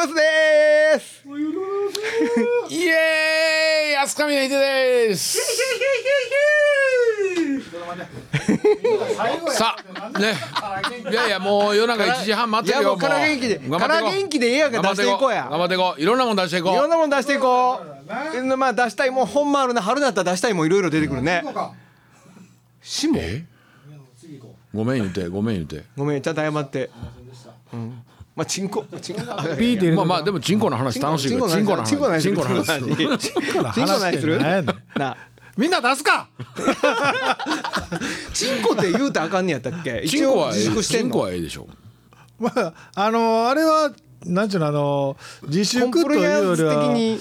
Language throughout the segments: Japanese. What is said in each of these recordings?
ロスです。イエーイ安上秀です。さあね。いやいやもう夜中1時半待ってるよいやもうから元気で頑張っていこう。から元気でええやんか出していこうや。頑張っていこう。いろんなもん出していこう。いろんなもん出していこう。まあ出したいもんほんまあるな春になったら出したいもんいろいろ出てくるね。しもごめん言ってごめん言って。ごめんちゃんと謝って。うんまあチンコチンコ。ピーまあまあでもチンコ。の話楽しいチンコの話。話。チンコの話。チンコの話。チンコの話。する？何やねんな。みんな出すか？チンコって言うたらあかんねやったっけ？チンコはえ自粛してんの？はええでしょ。まああのあれはなんちゅうのあの自コン粛というプライアンスよりは的に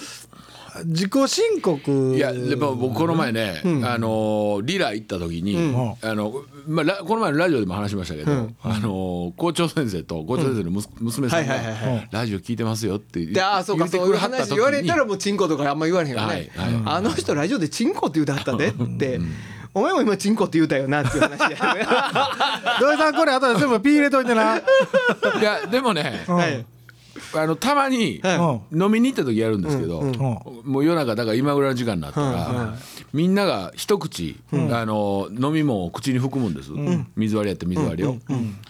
自己申告いやでも僕この前ね、あのリラ行った時に、あのまあラこの前のラジオでも話しましたけど、あの校長先生と校長先生の娘さんがラジオ聞いてますよって言でああそうか言ってそういうくれはった時に。話言われたらもうチンコとかあんま言われへんよね、はいはい。あの人ラジオでチンコって言うてはったでって、お前も今チンコって言うたよなっていう話やね。土井さんこれ後で全部ピー入れといてな。いやでもね、はいあのたまには飲みに行った時やるんですけど、もう夜中だから今ぐらいの時間になったら、みんなが一口、あの飲み物を口に含むんです、水割りやって水割りを。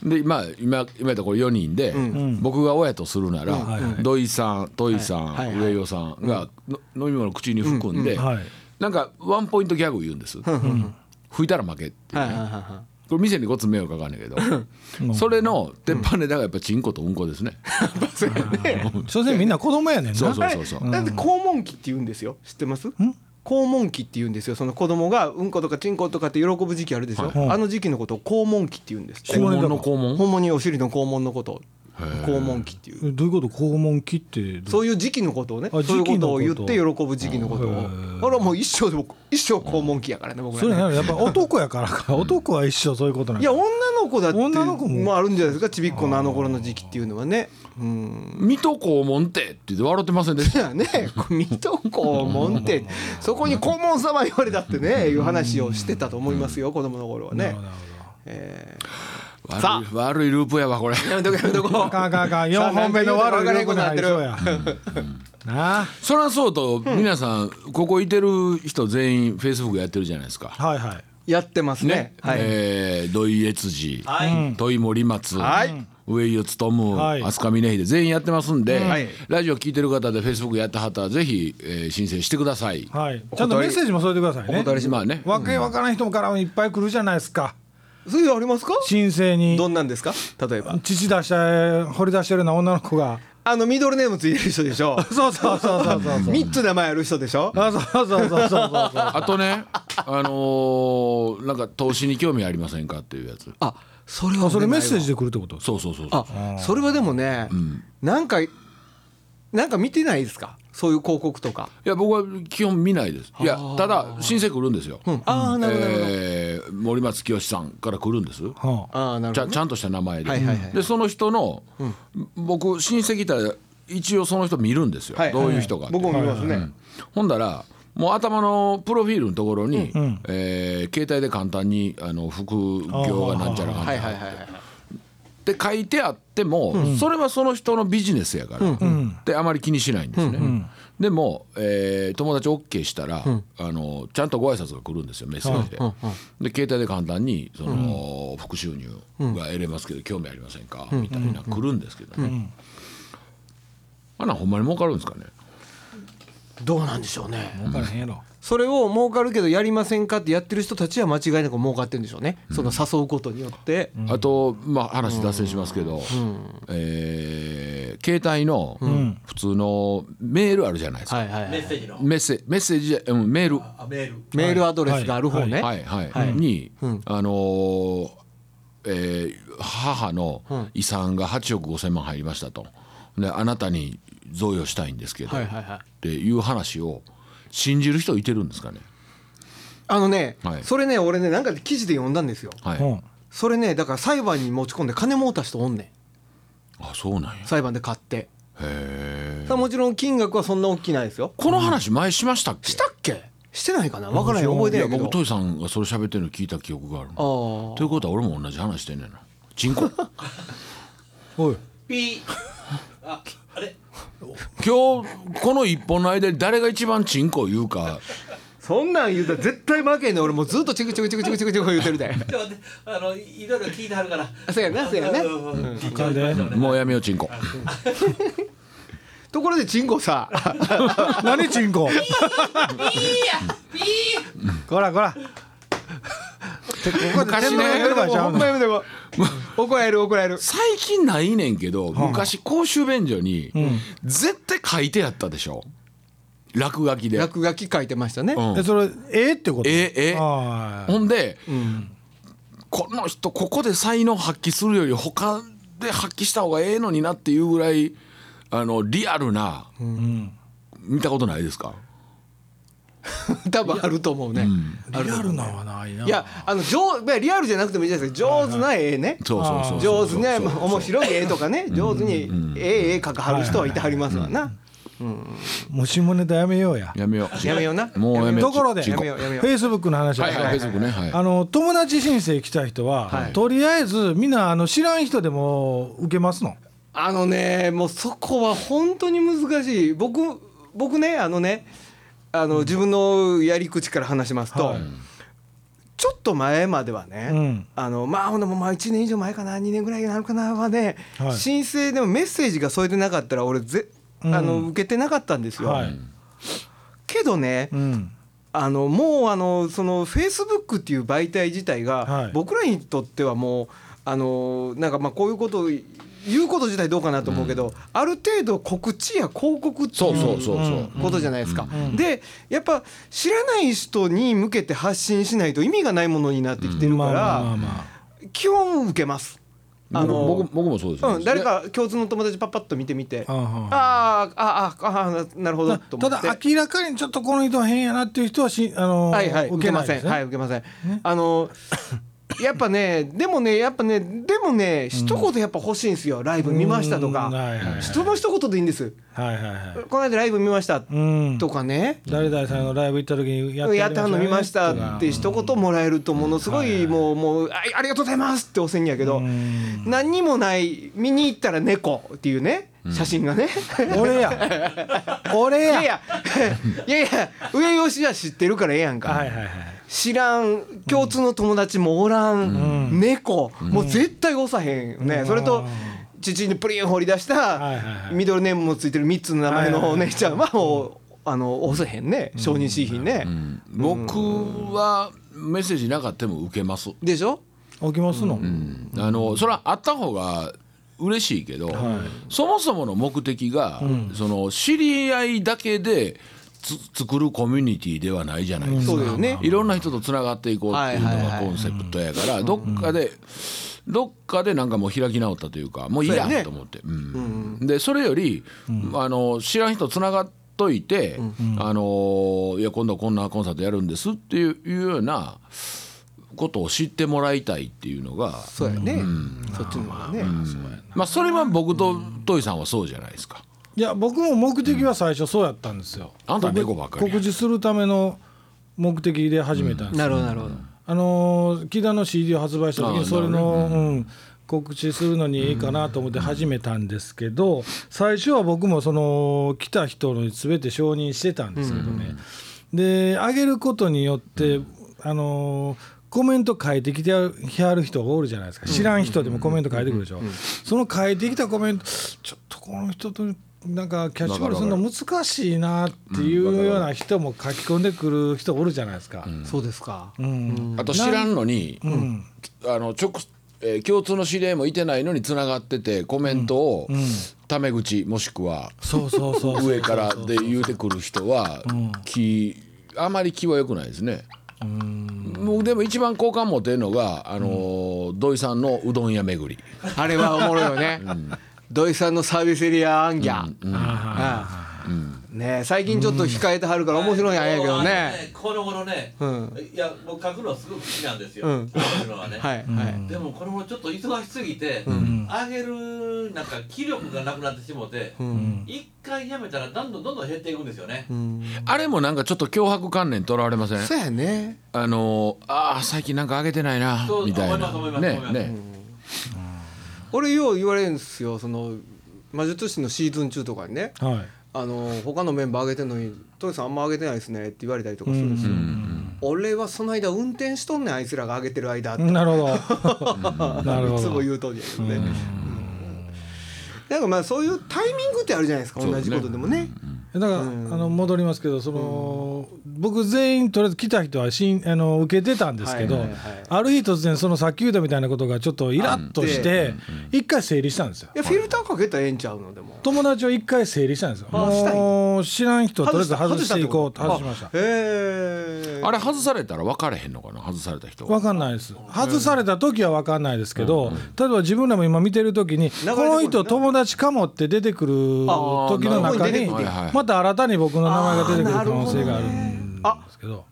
でまあ今今やったらこれ4人で、僕が親とするなら、土井さん土井さん、上与さんがの飲み物を口に含んで、はい。なんかワンポイントギャグ言うんです。吹いたら負けっていうね。これ店にごつ迷惑かかんねんけど、それの鉄板ネタがやっぱチンコとうんこですね。所詮みんな子供やねんな。そうそうそうそう。いなんで肛門期って言うんですよ。知ってます？肛門期って言うんですよ。その子供がうんことかチンコとかって喜ぶ時期あるでしょ、はい。あの時期のことを肛門期って言うんですって。肛門の肛門？ほんまにお尻の肛門のことを肛門期っていう。どういうこと？肛門期ってそういう時期のことをねあそういうことを言って喜ぶ時期のことを。あれはもう一生でも一生肛門期やからね僕それらねねやっぱ男やからか。男は一生そういうことなんだいや女の子だって女の子も。もあるんじゃないですかちびっこのあの頃の時期っていうのはね。うん。水戸黄門ってって言って笑ってませんでした？いやね水戸黄門ってそこに黄門様言われたってねいう話をしてたと思いますよ子供の頃はね。なるほどなるえ悪悪いループやわこれ。ーやめとこやめとこ。かんあかん。あかん4本目の悪いループに入りそうや。なあ。そらそうと皆さんここいてる人全員フェイスブックやってるじゃないですか。はいはい。やってますね。ね、はい。えー土井悦司、はい。土井森松、はい。上井勉、はい。飛鳥峰秀全員やってますんで、はい。ラジオ聞いてる方でフェイスブックやった方はぜひ、えー申請してください。はい。ちゃんとメッセージも添えてくださいね。断りしまあね、わけわからん人からもいっぱい来るじゃないですかそういうのありますか？申請に。どんなんですか？例えば。父出した掘り出してるような女の子が。あのミドルネームついてる人でしょ？そうそうそうそうそうそう。三つ名前ある人でしょ？あそうそうそうそうそう。あとね、あのーなんか投資に興味ありませんかっていうやつ。あそれはあそれメッセージジで来るってこと？そうそうそうそう。あそれはでもねなんかなんか見てないですか？そういう広告とか。いや僕は基本見ないです。いやただ申請来るんですよ。うん。ああなるほどえー森松清さんから来るんです。はあ。あなるほどちゃちゃんとした名前で、はいはいはいでその人の、僕親戚いたら一応その人見るんですよ、はい。どういう人かって、僕も見ますね。ほんだらもう頭のプロフィールのところに、えー携帯で簡単にあの副業がなんちゃらかんちゃらはいはいはいはいって書いてあっても、それはその人のビジネスやから、であまり気にしないんですね、でも、えー友達 OK したら、あのちゃんとご挨拶が来るんですよメッセージで、で携帯で簡単にその、副収入が得れますけど興味ありません。か、みたいな来るんですけどね、あんなんほんまに儲かるんですかね？どうなんでしょうね。分からへんやろ。それを儲かるけどやりませんかってやってる人たちは間違いなく儲かってるんでしょうね、その誘うことによって、あと、まあ、話脱線しますけど、えー携帯の普通のメールあるじゃないですか、はいはいはいメッセージの。メッセメッセージうん、メール、あメール。メールアドレスがある方ね、はいはいはい。に、うん。あのーえー母の遺産が8億5千万入りましたと。であなたに贈与したいんですけど、はいはいはい。っていう話を信じる人いてるんですかね？あのね、はい。それね俺ねなんかで記事で読んだんですよ。はい、う。んそれねだから裁判に持ち込んで金もうた人おんねあそうなんや。ん裁判で買って。へえもちろん金額はそんな大きないですよ。この話前しましたっけ？したっけ？してないかな？分からない覚えてないけど。僕トイさんがそれ喋ってるの聞いた記憶があるあということは俺も同じ話してんねんな。チンコ。おい。ピー今日この一本の間に誰が一番チンコ言うか。そんなん言うたら絶対負けんねん。俺もうずっとチクチクチクチクチクチク言うてるで。ちょっと待ってあのいろいろ聞いてはるから。あそうやなそうやな。うん。うんうんかんでもうやめようチンコ。ところでチンコさ。何チンコ？こらこらてここで昔ね。ほうんのまや怒られる怒られる。最近ないねんけど昔公衆便所に絶対書いてあったでしょ。落書きで。落書き書いてましたね。うん。えそれええってこと？ええほんで、この人ここで才能発揮するより他で発揮した方がええのになっていうぐらいあのリアルな、見たことないですか？多分あると思うね。リアルなはないな。いやあの上まあリアルじゃなくてもいいじゃないですか。上手な絵ね。そうそうそう上手ね。まあ面白い絵とかね。上手にええ絵描かはる人はいてはりますわな。もう下ネタやめようや。やめよう。やめような。もうやめよう。ところでフチンコやめようやめよう。ェイスブックの話はいはいフェイスブックね。はい。あの友達申請来た人は、はい。とりあえずみんなあの知らん人でも受けますの？あのねもうそこは本当に難しい。僕僕ねあのねあの自分のやり口から話しますと、はい。ちょっと前まではね、うん。あのまあほんでもまあ1年以上前かな2年ぐらいになるかなはね、はい。申請でもメッセージが添えてなかったら俺ぜあの、受けてなかったんですよ。はい。けどね、うん。あのもうあのそのフェイスブックっていう媒体自体が、はい。僕らにとってはもうあのなんかまあこういうことを言うこと自体どうかなと思うけど、ある程度告知や広告っていそうことじゃないですか。んでやっぱ知らない人に向けて発信しないと意味がないものになってきてるから、基本受けます。あの僕僕もそうですよ、うん、誰か共通の友達パッパッと見てみてあああーあーあなるほどあと思ってただ明らかにちょっとこの人変やなっていう人はしあのはいはい、受受けません。ね、はい、受けません。あの。やっぱね、でもね、やっぱね、でもね、一言やっぱ欲しいんですよ。ライブ見ましたとか。人の一言でいいんです。はいはいはい。この間ライブ見ましたうん。とかね。誰々さんのライブ行った時にややったの見ましたって一言もらえるとものすごいもうもうあありがとうございますって押せんやけどん。何にもない見に行ったら猫っていうね写真がね。俺や。俺いや。や。いやいや。いや上吉は知ってるからええやんか。はいはいはい知らん共通の友達もおらん、猫、もう絶対押さへんよね、それと父にプリン掘り出しはいはいはたい。ミドルネームもついてる3つの名前のおはいはいはい。姉ちゃんはもうあの押せへんね。承認しいひんね、僕はメッセージなかったも受けます、でしょ？起きますの、あのそれはあった方が嬉しいけど、そもそもの目的が、その知り合いだけでつ作るコミュニティではないじゃないですか、そうだよね。いろんな人とつながっていこうっていうのがコンセプトやからどっかで、どっかでなんかもう開き直ったというかもういいやと思って、うん。でそれより、あの知らん人つながっといて、あのいや今度こんなコンサートやるんですっていういうようなことを知ってもらいたいっていうのがそうやね、そっちの方がね、まあそれは僕とトイさんはそうじゃないですか。いや僕も目的は最初そうやったんですよ、あんた猫ばっかりや。告知するための目的で始めたんですよ、なるほどなるほど。あのー木田の CD を発売した時にそれの、うん、告知するのにいいかなと思って始めたんですけど最初は僕もその来た人の全て承認してたんですけどね、で上げることによって、あのーコメント書いてきてはる人がおるじゃないですか。知らん人でもコメント書いてくるでしょ、その書いてきたコメントちょっとこの人となんかキャッチボールするの難しいなっていうような人も書き込んでくる人おるじゃないですか。そうですか、うん。あと知らんのに、あの直えー共通の知り合いもいてないのにつながっててコメントをタメ口もしくはそうそうそう上からで言うてくる人は気あまり気は良くないですね。もうでも一番好感持ってるのがあのー土井さんのうどん屋巡り。あれはおもろいよね、土井さんのサービスエリアアンギャ、ああ。ねえ最近ちょっと控えてはるから面白いんやけどね、この頃ね、うん。いや僕書くのすごく好きなんですよ、うん。のはね、はいはい、でもこの頃ちょっと忙しすぎて、あげるなんか気力がなくなってしもて一、回やめたらどんどんどんどん減っていくんですよね、あれもなんかちょっと脅迫観念とらわれません？そうやね。あのーああ最近なんか上げてないなそうみたいな。思います思いますね思います。ね俺よう言われるんですよその魔術師のシーズン中とかにねはいあの他のメンバー上げてんのに「トイさんあんま上げてないですね」って言われたりとかするんですよ。俺はその間運転しとんねんあいつらが上げてる間ってなるほどなるほどいつも言うとりやけどね。うんなんかまあそういうタイミングってあるじゃないですか同じことでもね。だから、あの戻りますけどその、僕全員とりあえず来た人はしんあの受けてたんですけど、はいはいはい。ある日突然そのさっき言ったみたいなことがちょっとイラッとして一回整理したんですよ。いやフィルターかけたらええんちゃうの？でも。友達を一回整理したんですよ。もう知らん人とりあえず外していこうと？外外しました。へえ。あれ外されたら分かれへんのかな？外された人分かんないです。外された時は分かんないですけど、例えば自分らも今見てる時に、この人友達かもって出てくる時の中にまた新たに僕の名前が出てくる可能性があるんで。すけど。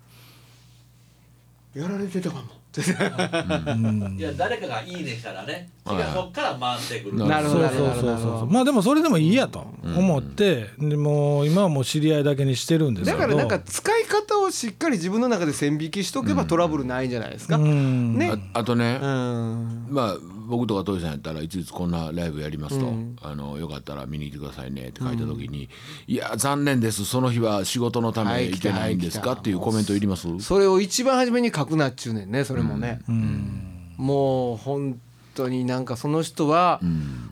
やられてたかも。いや誰かがいいねしたらね違うそっから回ってくる。なるほど。そうそうそうそうまあでもそれでもいいやと思って、でもう今はもう知り合いだけにしてるんですけど。だからなんか使い方をしっかり自分の中で線引きしとけばトラブルないんじゃないですか。うん。ね。ああとね、うん。まあ僕とかトイさんやったらいついつこんなライブやりますと、あのよかったら見に来てくださいねって書いた時に「いや残念です。その日は仕事のためはい行けないんですか?」っていうコメントいります？それを一番初めに書くなっちゅうねんねそれもね。もう本当になんかその人は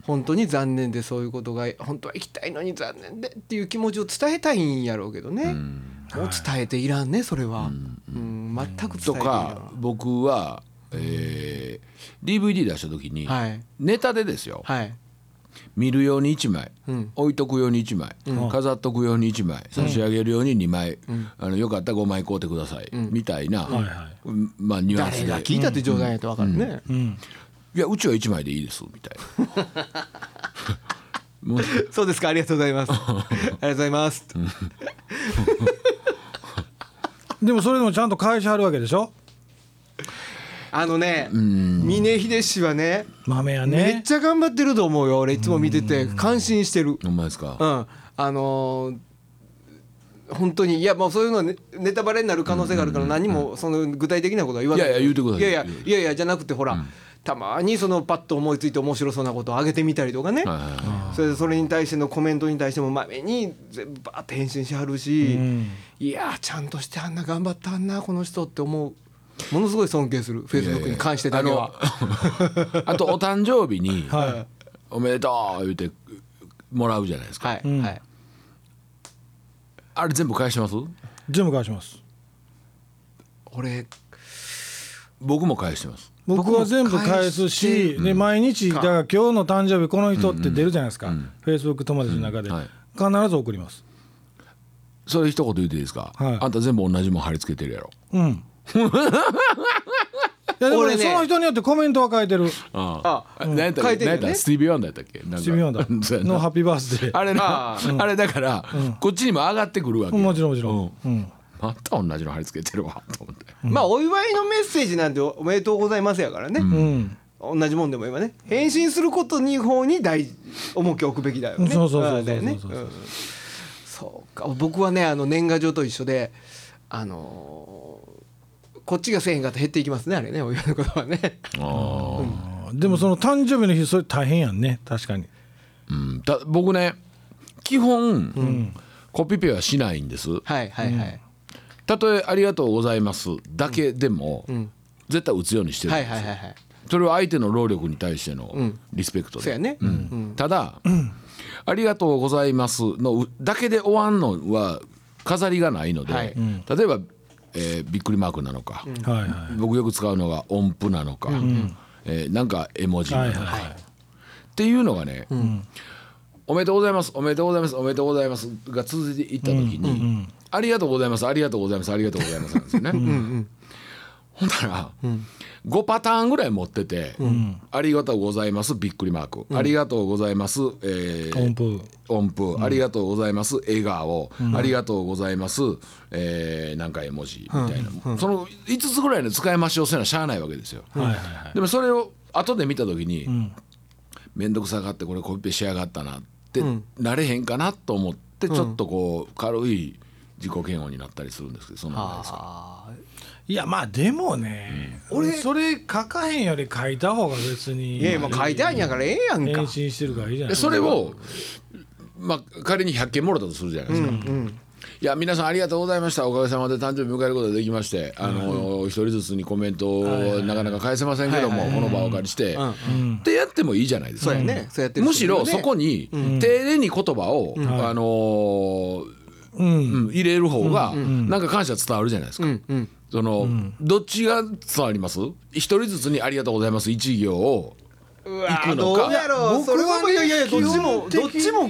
本当に残念でそういうことが本当は行きたいのに残念でっていう気持ちを伝えたいんやろうけどね。もう伝えていらんねそれは。うん。全く伝えていらとか僕は、えー DVD 出した時に、ん。はい。ネタでですよ、はい。見るように1枚、うん。置いとくように1枚、飾っとくように1枚差し上げるように2枚、あのよかったら5枚買うてください、みたいな、はいはい。うんまあニュアンスで。誰が聞いたって冗談やと分かるね。うん。いやうちは1枚でいいですみたいな。そうですかありがとうございます。ありがとうございます。でもそれでもちゃんと返しはるわけでしょ？あのね峰秀氏はね豆やめっねちゃ頑張ってると思うよ俺いつも見てて。感心してる。ほんまですか、うん、あのー本当にいやもうそういうのはネネタバレになる可能性があるから何もその具体的なことは言わない。いやいや言うてください。いやいやいやいやじゃなくてほら、たまにそのパッと思いついて面白そうなことを上げてみたりとかね、それでそれに対してのコメントに対してもまめに全部バーって返信しはるし、いやーちゃんとしてあんな頑張ったあんなこの人って思うものすごい尊敬するフェイスブックに関してだけは。あとお誕生日にはい「おめでとう」言うてもらうじゃないですか、はい、ん。はい。あれ全部返します？全部返します。俺僕も返してます。僕は全部返すし、で毎日だから今日の誕生日この人って出るじゃないですか、フェイスブック友達の中で、はい。必ず送ります。それ一言言っていいですか、はい。あんた全部同じもん貼り付けてるやろ。うんいやでもね俺ね。その人によってコメントは書いてる。ああ。何やったっけ書いてるよねスティービー・ワンダーやったっけなんか。スティービーワンダ そうやな。ーのハッピーバースデー。あれな。ああ。れだから、こっちにも上がってくるわけよ。もちろんもちろん、うん。また同じの貼り付けてるわと思って。まあお祝いのメッセージなんておめでとうございますやからね、うん。同じもんでも今ね。返信することに方に大重きを置くべきだよね。そうそうそうそうあだよねそう。そうそううん。そうか。僕はねあの年賀状と一緒であのーこっちがせえへんかったら減っていきますねあれねお祝いのことはね。あー。でもその誕生日の日それ大変やんね確かに。うん。だ僕ね基本、コピペはしないんです。はいはいはい。たとえ「ありがとうございます」だけでも、絶対打つようにしてるんはですよ、いはいはいはい。それは相手の労力に対してのリスペクトで、そうやね。うん。ただ、ありがとうございます」のだけで終わんのは飾りがないので、はい。例えば、えーびっくりマークなのか、はいはい。僕よく使うのが音符なのか、えーなんか絵文字なのか、はいはいはい。っていうのがね、おめでとうございますおめでとうございますおめでとうございますが続いていった時に、ありがとうございますありがとうございますありがとうございますなんですよね。ほんなら、5パターンぐらい持ってて、ありがとうございますびっくりマーク、ありがとうございます、えー音符。音符、ありがとうございます笑顔、ありがとうございます、えーなんか絵文字みたいな、その5つぐらいの使い回しをせなしゃあないわけですよ。でもそれを後で見た時に面倒、くさがってこれコピペしやがったなってなれへんかなと思ってちょっとこう軽い自己嫌悪になったりするんですけどそんなんないですかあいやまあでもね、俺それ書かへんより書いた方が別にーいやもう書いてあるんやからええやんか。返信してるからいいじゃない。でそれをまあ仮に100件もらったとするじゃないですか、いや皆さんありがとうございました。おかげさまで誕生日迎えることができましてあの、一人ずつにコメントをなかなか返せませんけども、この場をお借りして、ってやってもいいじゃないですか。そうやねそうやってるむしろそこに丁寧に言葉を、あのーうん。入れる方がなん。か感謝伝わるじゃないですか。その、どっちが伝わります一人ずつに「ありがとうございます」一行を行くのか僕はねいやいやどっちもどっちも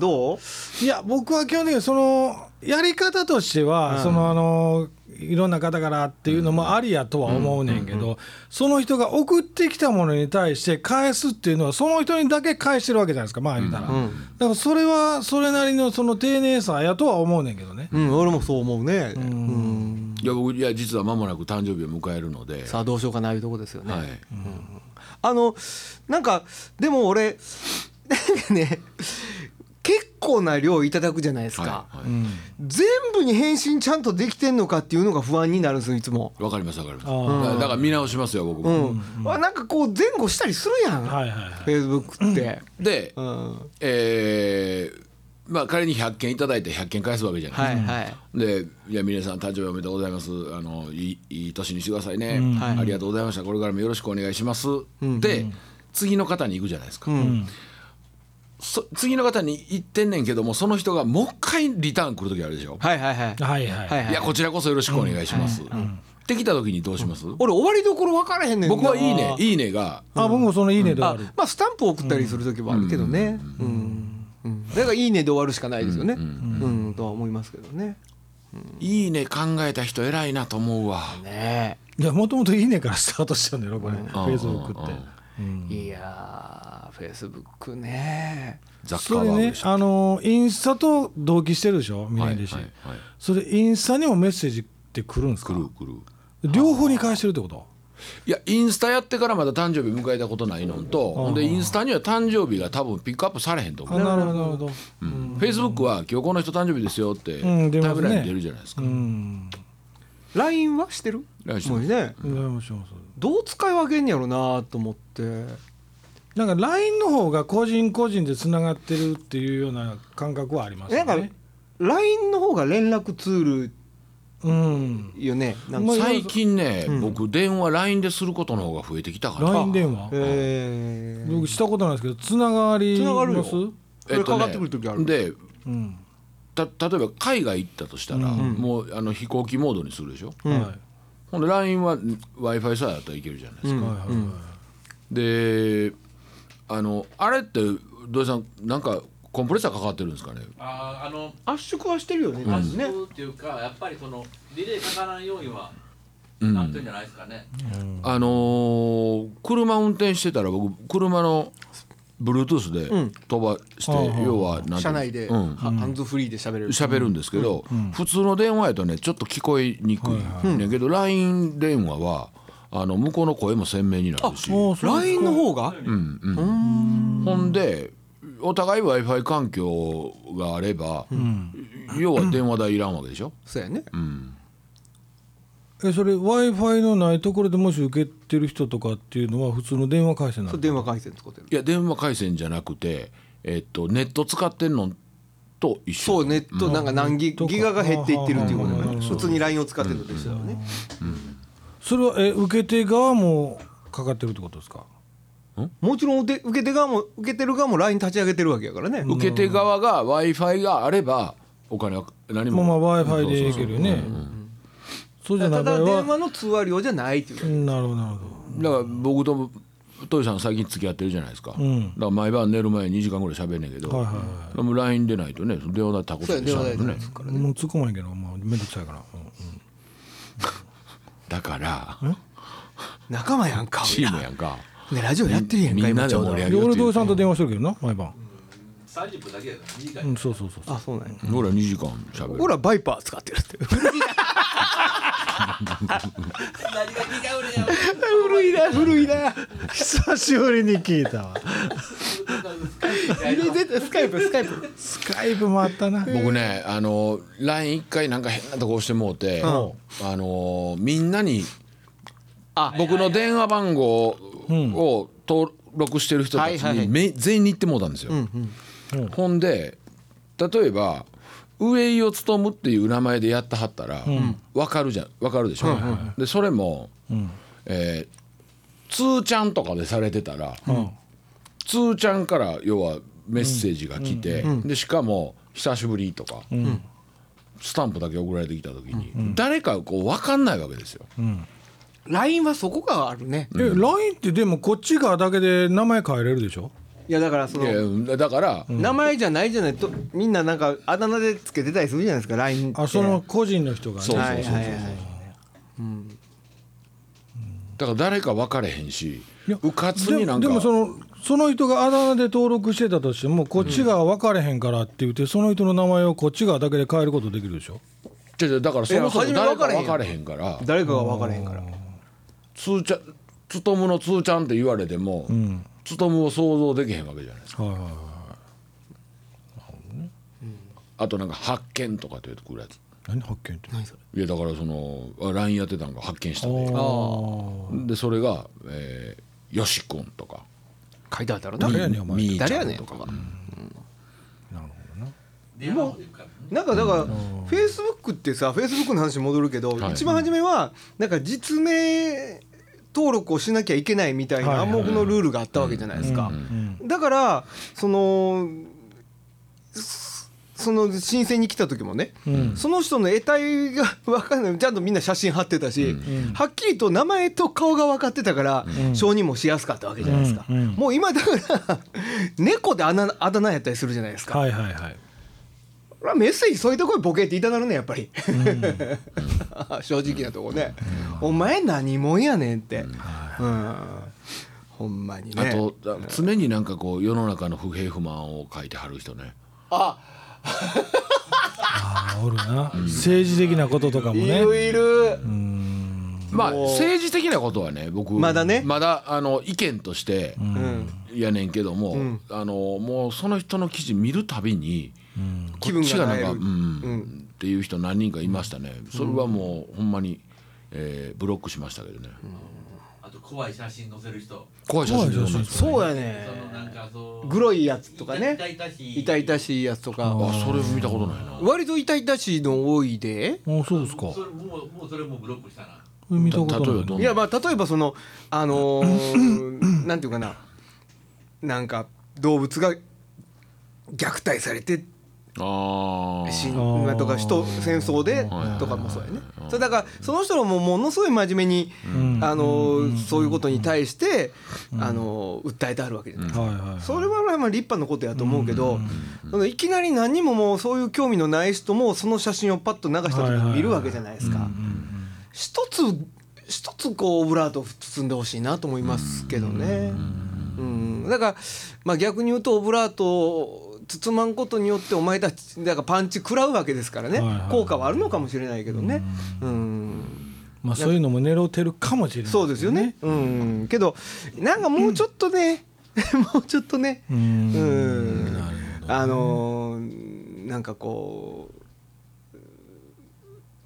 どういや僕は基本的にそのやり方としては、そのあのいろんな方からっていうのもありやとは思うねんけど、その人が送ってきたものに対して返すっていうのはその人にだけ返してるわけじゃないですかまあ言うたら、だからそれはそれなりのその丁寧さやとは思うねんけどね、うん俺もそう思うね。うん。いや僕いや実は間もなく誕生日を迎えるので、さあどうしようかないうとこですよね、はい、あのなん。かでも俺なんかね結構な量いただくじゃないですか、はいはい。全部に返信ちゃんとできてんのかっていうのが不安になるんですよいつも。わかりますわかります。だだから見直しますよ僕うも、ん。あなんかこう前後したりするやん、フェイスブックって。で、うん。えーまあ仮に100件いただいて100件返すわけじゃない。ですか、はい。はい。で「いや皆さん誕生日おめでとうございます。あのいいいい年にしてくださいね、はい。ありがとうございました。これからもよろしくお願いします」で、次の方に行くじゃないですか、そ次の方に行ってんねんけどもその人がもう一回リターン来る時あるでしょ、はいはいはい。はいはい。はいい、やこちらこそよろしくお願いします、ってきた時にどうします、俺終わりどころ分からへんねんな。僕はいいねいいねが。あ僕もそのいいねであある、まあスタンプを送ったりする時もあるけどね。うん。うん。だからいいねで終わるしかないですよね。うん。とは思いますけどね。いいね考えた人偉いなと思うわ。ねいやもともといいねからスタートしちゃうんだよこれ、フェイスブックって。え。いやーフェイスブックね。ザッカそれねーバーグでした。あのインスタと同期してるでしょ峰はい岸、はいはい。それインスタにもメッセージって来るんですか？来る来る。両方に返してるってこと？いやインスタやってからまだ誕生日迎えたことないのとほんでインスタには誕生日が多分ピックアップされへんと思う。あなるほどなるほど。フェイスブックは今日この人誕生日ですよってタイムラインに出るじゃないですか、うん。LINE はしてる？もうね。どう使い分けんやろなと思って。なんか LINE の方が個人個人でつながってるっていうような感覚はありますなんか LINE の方が連絡ツールうんよね。なんかまあ最近ね、僕電話 LINE ですることの方が増えてきたから、LINE 電話？えー、僕したことないですけどつながりつながるよますこれかかってくる時ある？でうん。た例えば海外行ったとしたら、もうあの飛行機モードにするでしょ、うん。はいほんで LINE は w i f i さえあったらいけるじゃないですか、はいはいはい。であのあれって土井さんなんかコンプレッサーかかってるんですかね？あーあの圧縮はしてるよね。圧ね。縮っていうかやっぱりそのリレーかからんようにはうん。なってるんじゃないですかね、あのー車運転してたら僕車の Bluetooth でうん。飛ばして、うん要はなんていうの？車内で、うん。はハンズフリーで喋れる。喋るんですけど、普通の電話やとねちょっと聞こえにくいねんけど LINE 電話はあの向こうの声も鮮明になるし。おーそう LINE の方が、うんうん。ほんでお互い w i f i 環境があれば、要は電話代いらんわけでしょ、そうやね。うん。えそれ w i f i のないところでもし受けてる人とかっていうのは普通の電話回線なのそう電話回線使ってる。いや電話回線じゃなくて、えっと、ネット使ってんのと一緒。そうネットなんか何ギ,、ギガが減っていってるっていうことだ。普通に LINE を使ってるのと一緒だよね。それはえ受け手側もかかってるってことですか？もちろん受け受け手側も受けてる側も LINE 立ち上げてるわけやからね。受け手側が w i f i があればお金は何も、まあまあ w i f i でいけるよね。そうじゃなただ電話の通話料じゃないっていうう。んなるほどなるほど。だから僕とトイさん最近付き合ってるじゃないですか、うん。だから毎晩寝る前に2時間ぐらい喋んねんけど、はいはいはでも LINE でないとね電話代タコそうやスでしょね。電話代ですからね。もう突っ込まないけどもうめんどくさいから、うんうんだから仲間やんか。チームやんか。ねラジオやってるやんかみんなで今ちょうど。盛り上げようで俺土井さんと電話してるけどな毎晩。30分だけだから短い、うんそうそうそう。そうあそうなんや。俺ら2時間喋る。ほらバイパー使ってるって。何が 古いな古いな。久しぶりに聞いたわスカイプスカイプ。スカイプもあったな。僕ねあの LINE 一回なんか変なとこ押してもうて、あのみんなにあ僕の電話番号を登録してる人たちはいはいはい。にめ全員に言ってもうたんですよ。ほんで例えば上井を務っていう名前でやってはったら分かるじゃん分かるでしょ？でそれも、えーつーちゃんとかでされてたら、つーちゃんから要はメッセージが来て、でしかも「久しぶり」とか、スタンプだけ送られてきた時に、誰かこう分かんないわけですよ。LINE はそこがあるね。え LINE ってでもこっち側だけで名前変えれるでしょ？いやだからそいのやだから、名前じゃないじゃないとみんななんかあだ名でつけてたりするじゃないですか LINE って。あその個人の人がね。そうそうはいはいはいだから誰か分かれへんしうかつになんかででもそのその人があだ名で登録してたとしてもこっち側分かれへんからって言って、その人の名前をこっち側だけで変えることできるでしょ？じゃじゃだからそもそも誰か分かれへん分かれへんから。誰かが分からへんから。つーちゃんつとむのつーちゃんって言われても、つとむを想像できへんわけじゃないですか。はいはいはい。あとなんか発見とかって言ってくるやつ。何発見って？何それ？いやだからそのあ LINE やってたんが発見したであでそれが、えー、よしくんとか。あ書いてあったらな。誰やねんお前。誰やゃんとか。ねんとか。電話もできるからねなん。かだからフェイスブックってさフェイスブックの話に戻るけど、はい。一番初めはなんか実名登録をしなきゃいけないみたいな暗黙のルールがあったわけじゃないですか。うん。だからそのそその申請に来た時もね、うん。その人の得体が 分かんない。ちゃんとみんな写真貼ってたし、はっきりと名前と顔が分かってたから、承認もしやすかったわけじゃないですか、うん。うん。もう今だから 猫であだあだ名やったりするじゃないですか、はいはいはい。メッセージそういうところにボケって言いたなるねやっぱり、正直なとこね、お前何者やねんって、うん。ほんまにね。あとだ常になんかこう世の中の不平不満を書いてはる人ね。あ おるな、政治的なこととかもいねるいる、まあ政治的なことはね僕まだね。まだあの意見としてうん。やねんけども、ん。あのもうその人の記事見るたびに、気こっちがなんか、分がなえる。うんうん。っていう人何人かいましたね。それはもうほんまに、えーブロックしましたけどね、怖い写真載せる人。怖い写真怖い写真。そうやね。そのなんかそう。グロいやつとかね。痛々しい痛々しいやつとか。あそれ見たことないな。割と痛々しいの多いで。あそうですか。それもうもうそれもうブロックしたな。見たことないいやまあ例えばそのあのー なんていうかな。なんか動物が虐待されてあー死ー。んとか人戦争でとかもそうやね。それだからその人もものすごい真面目にん。あのーそういうことに対してあのー訴えてあるわけじゃないですか。それはまあ立派なことやと思うけど、そのいきなり何にももうそういう興味のない人もその写真をパッと流した時に見るわけじゃないですか。一つ一つこうオブラートを包んでほしいなと思いますけどね。うん、だから、まあ、逆に言うとオブラートを包まんことによってお前たちだからパンチ食らうわけですからね、はいはい。効果はあるのかもしれないけどね。うん。まあそういうのも狙ってるかもしれないそうですよね。うん、けどなんかもうちょっとね、もうちょっとね、ううん。んなるほどあのーなんかこ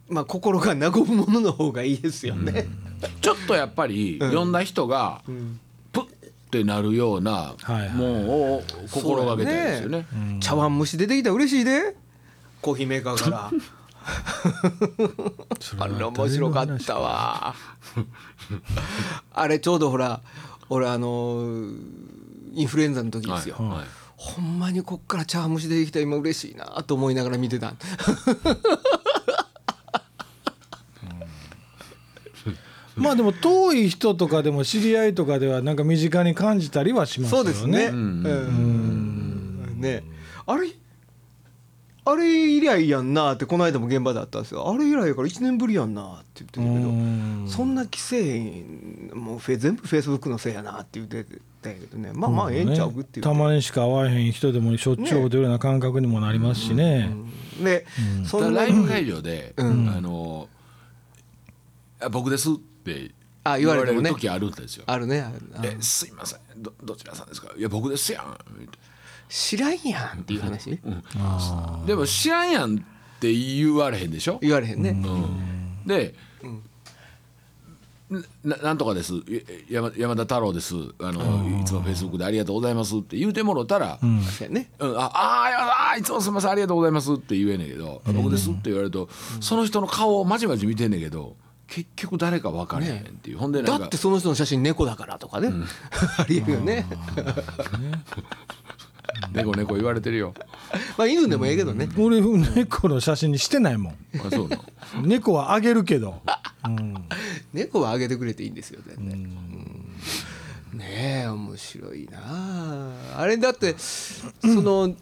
うまあ心が和むものの方がいいですよね。ちょっとやっぱり読ん。だ人がん。プッってなるようなはいはいもんを心がけたいですよね。茶碗蒸し出てきたら嬉しいでコーヒーメーカーから。あれ面白かったわ。あれちょうどほら俺あのーインフルエンザの時ですよ。はいはいほんまにこっから茶碗蒸し出てきたら今嬉しいなと思いながら見てた。まあでも遠い人とかでも知り合いとかではなんか身近に感じたりはしますよね。そうですね。うん。ね。あれあれ以来やんなってこの間も現場であったんですよ。あれ以来やから1年ぶりやんなって言ってるけどうん。そんな規制もうフェ全部フェイスブックのせいやなって言ってたんやけどね。まあまあええんちゃうっていう。たまにしか会わへん人でもしょっちゅう会うてるような感覚にもなりますしね。でそんなだからライブ会場で、うん。あのあ僕ですってあ言われる時あるんですよ。あるね。あるあえすいません。どどちらさんですか？いや僕ですやん。知らんやんっていう話？でも知らんやんって言われへんでしょ？言われへんね。で、ななんとかです。え山山田太郎です。あのいつもフェイスブックでありがとうございますって言うてもろたら、うん。そうやね。ああーあーいつもすみません。ありがとうございますって言えんねんけど、僕ですって言われると、その人の顔をまじまじ見てんねんけど結局誰か分からへんっていう、ほんでなんかだってその人の写真猫だからとかね。ありえるよね。猫猫言われてるよ。まあ犬でもええけどね。俺猫の写真にしてないもん。あそうなの？猫はあげるけど。猫はあげてくれていいんですよ全然。うん。ねえ面白いなあ。あれだって その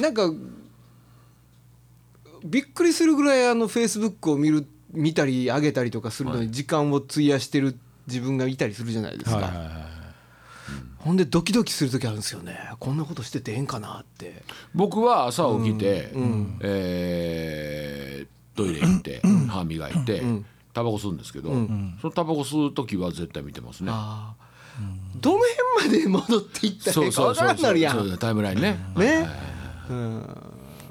なんかびっくりするぐらいあのフェイスブックを見る見たり上げたりとかするのに時間を費やしてる自分がいたりするじゃないですか、はいはいはいほんでドキドキする時あるんですよね。こんなことしててええんかなって。僕は朝起きて、えートイレ行って、歯磨いて、タバコ吸うんですけど、そのタバコ吸う時は絶対見てますね。どの辺まで戻っていったらいいか分からんなるやん。タイムラインね。ね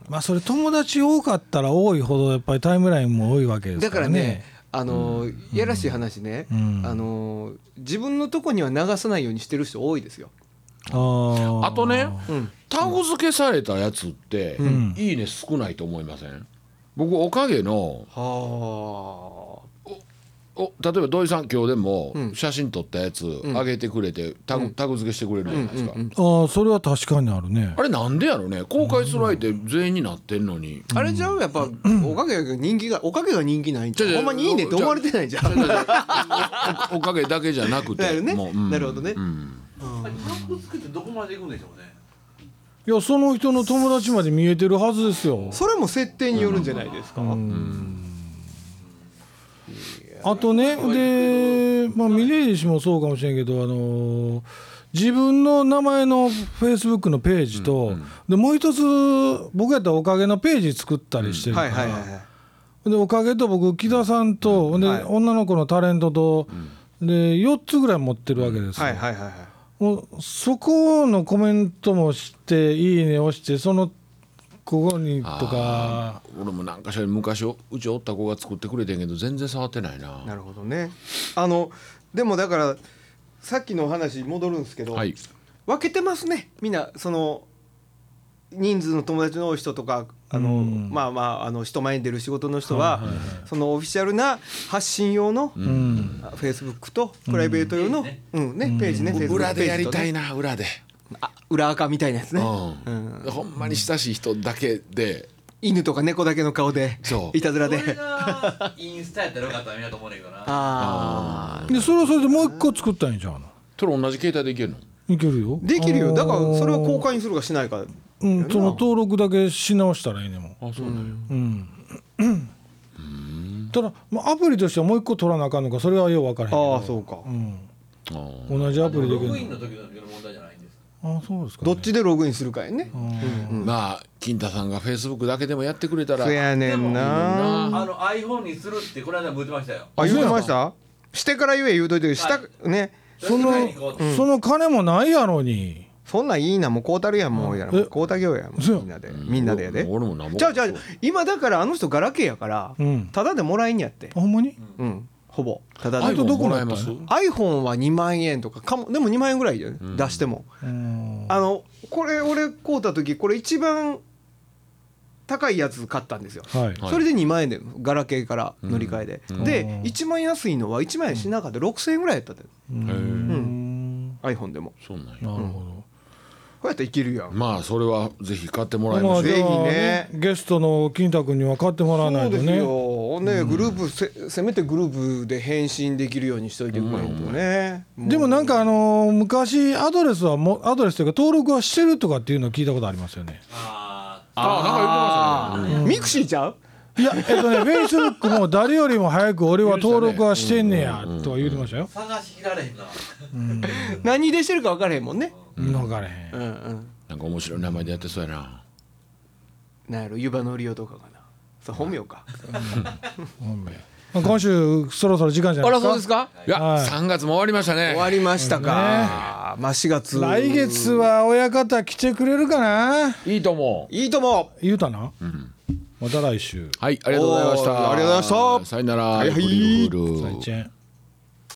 まあそれ友達多かったら多いほどやっぱりタイムラインも多いわけですだかかららねあのいやらしい話ね、ん。あの自分のとこには流さないようにしてる人多いですよ。あとね、うん。タグ付けされたやつって、いいね少ないと思いません？僕おかげのはお例えば土井さん今日でもうん。写真撮ったやつ上げてくれてタグ,、タグ付けしてくれるじゃないですか、あーそれは確かにあるね。あれなんでやろね？公開する相手全員になってんのに、あ、あれじゃう？やっぱ、おかげが人気がおかげが人気ないんじゃんほんまにいいねって思われてないんじゃん。お おかげだけじゃなくてなるね。もううん。なるほどね。うん。タグつけてどこまで行くんでしょうね。いやその人の友達まで見えてるはずですよ。それも設定によるんじゃないですか。あとねでまあ峯岸もそうかもしれんけどあのー自分の名前のフェイスブックのページと、でもう一つ僕やったらおかげのページ作ったりしてるから。でおかげと僕木田さんと、ではい。女の子のタレントと、で4つぐらい持ってるわけですよ。もうそこのコメントもして「いいね」押してそのここにとか。俺もなんかしら昔うちおった子が作ってくれてんけど全然触ってないな。なるほどね。あのでもだからさっきのお話戻るんですけど、はい。分けてますね。みんなその人数の友達の多い人とかあの、うん。まあまああの人前に出る仕事の人は,、そのオフィシャルな発信用の、うん。フェイスブックとプライベート用の、うん。ねページね、裏でやりたいな裏で、あ裏垢みたいなやつね、うん。ほんまに親しい人だけで。犬とか猫だけの顔でそう。いたずらで。それがインスタやったらよかったらみんなと思うねんけどな。ああでそれはそれでもう一個作ったんやじゃんそれ同じ携帯でいけるの？いけるよ。できるよ。だからそれは公開開にするかしないかうんその登録だけし直したらいいねもんあそうなんや。うん。ただ、まあ、アプリとしてはもう一個取らなあかんのかそれはよう分からへんけど。ああそうか。うん、あー同じアプリでロきるの。グインの時の問題じゃない？ああそうですか、ね、どっちでログインするかやね。まあ金太さんがフェイスブックだけでもやってくれたら。そやねんな。あの iPhone にするってこの間も言ってましたよ。あ言うてました？してから言え言うといてしたね。その、その金もないやろに。そんなんいいな。もうこうたるやんもうやら。えこうた業やもうそう。やみんなで。みんなでやで。俺もなじゃあじゃあ今だからあの人ガラケーやからうん。ただでもらえんやって。あほんまに？うんほぼ。ただあどこもらえます？す iPhone は2万円とかかもでも2万円ぐらいよね。出しても。うん。あのこれ俺買うた時これ一番高いやつ買ったんですよ。はい。はい。それで2万円でガラケーから乗り換えで、うん。でうん一番安いのは1万円しなかった。6000円ぐらいやったでうん。iPhone でも。そうなんや。なるほこうやったらいけるやん。まあそれはぜひ買ってもらいましょう。ぜひね。ゲストの金太君には買ってもらわないうとねよねグループせせめてグループで返信できるようにしといてくれんとね。うでもなんかあのー昔アドレスはもアドレスというか登録はしてるとかっていうのを聞いたことありますよね。ああなんか言ってましたね。ミクシーちゃう？いやえっとねフェイスブックも誰よりも早く俺は登録はしてんねやとは言ってましたよ。あ探しきられへんな。何でしてるか分からへんもんね。分からへうんんうん。なんか面白い名前でやってそうやな。なんやろ湯葉のりおとかかな本名か。ほんまや今週そろそろ時間じゃあないですか？らそうですか？い。や、はい3月も終わりましたね。終わりましたか、まあ4月。来月は親方来てくれるかな？いいと思う。いいとも言うたな、また来週。はいありがとうございました。ありがとうございました。さよなら。はいはい